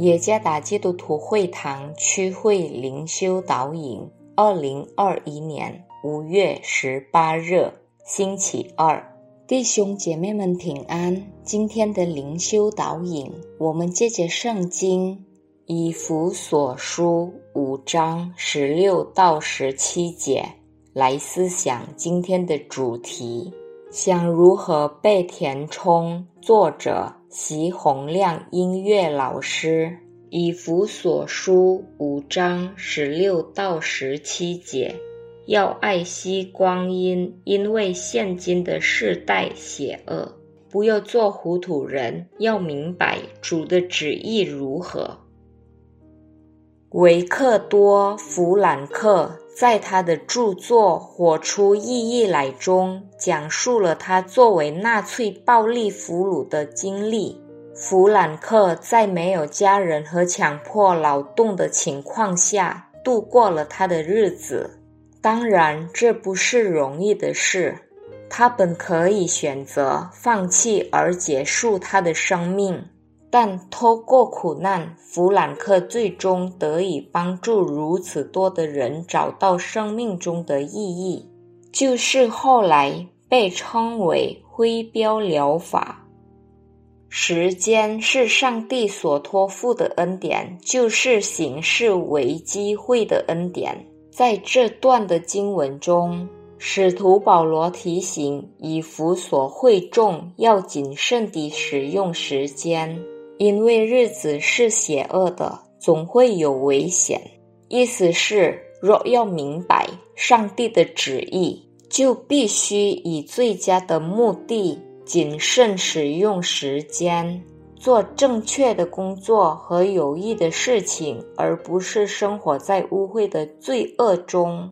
耶加达基督徒会堂区会灵修导引，二零二一年五月十八日，星期二，弟兄姐妹们平安。今天的灵修导引，我们借着圣经以弗所书五章十六到十七节来思想今天的主题。想如何被填充？作者席洪亮音乐老师以弗所书五章十六到十七节，要爱惜光阴，因为现今的世代邪恶。不要做糊涂人，要明白主的旨意如何。维克多·弗兰克在他的著作《活出意义来》中，讲述了他作为纳粹暴力俘虏的经历。弗兰克在没有家人和强迫劳动的情况下度过了他的日子。当然，这不是容易的事。他本可以选择放弃而结束他的生命。但透过苦难，弗兰克最终得以帮助如此多的人找到生命中的意义，就是后来被称为灰标疗法。时间是上帝所托付的恩典，就是形式为机会的恩典。在这段的经文中，使徒保罗提醒以弗所会众要谨慎地使用时间。因为日子是邪恶的，总会有危险。意思是，若要明白上帝的旨意，就必须以最佳的目的，谨慎使用时间，做正确的工作和有益的事情，而不是生活在污秽的罪恶中。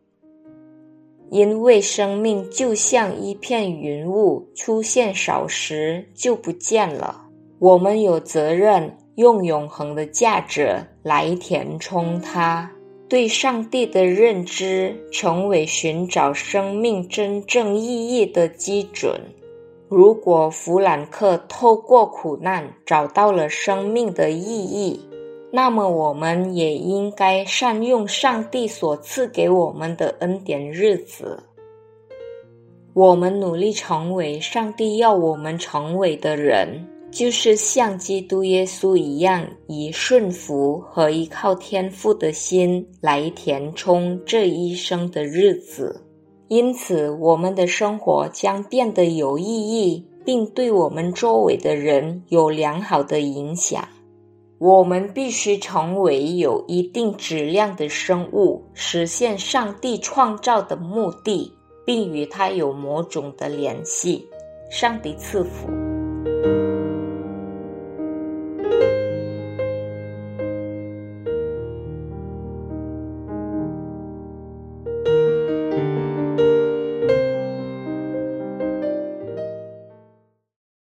因为生命就像一片云雾，出现少时就不见了。我们有责任用永恒的价值来填充它，对上帝的认知成为寻找生命真正意义的基准。如果弗兰克透过苦难找到了生命的意义，那么我们也应该善用上帝所赐给我们的恩典日子。我们努力成为上帝要我们成为的人。就是像基督耶稣一样，以顺服和依靠天父的心来填充这一生的日子，因此我们的生活将变得有意义，并对我们周围的人有良好的影响。我们必须成为有一定质量的生物，实现上帝创造的目的，并与他有某种的联系。上帝赐福。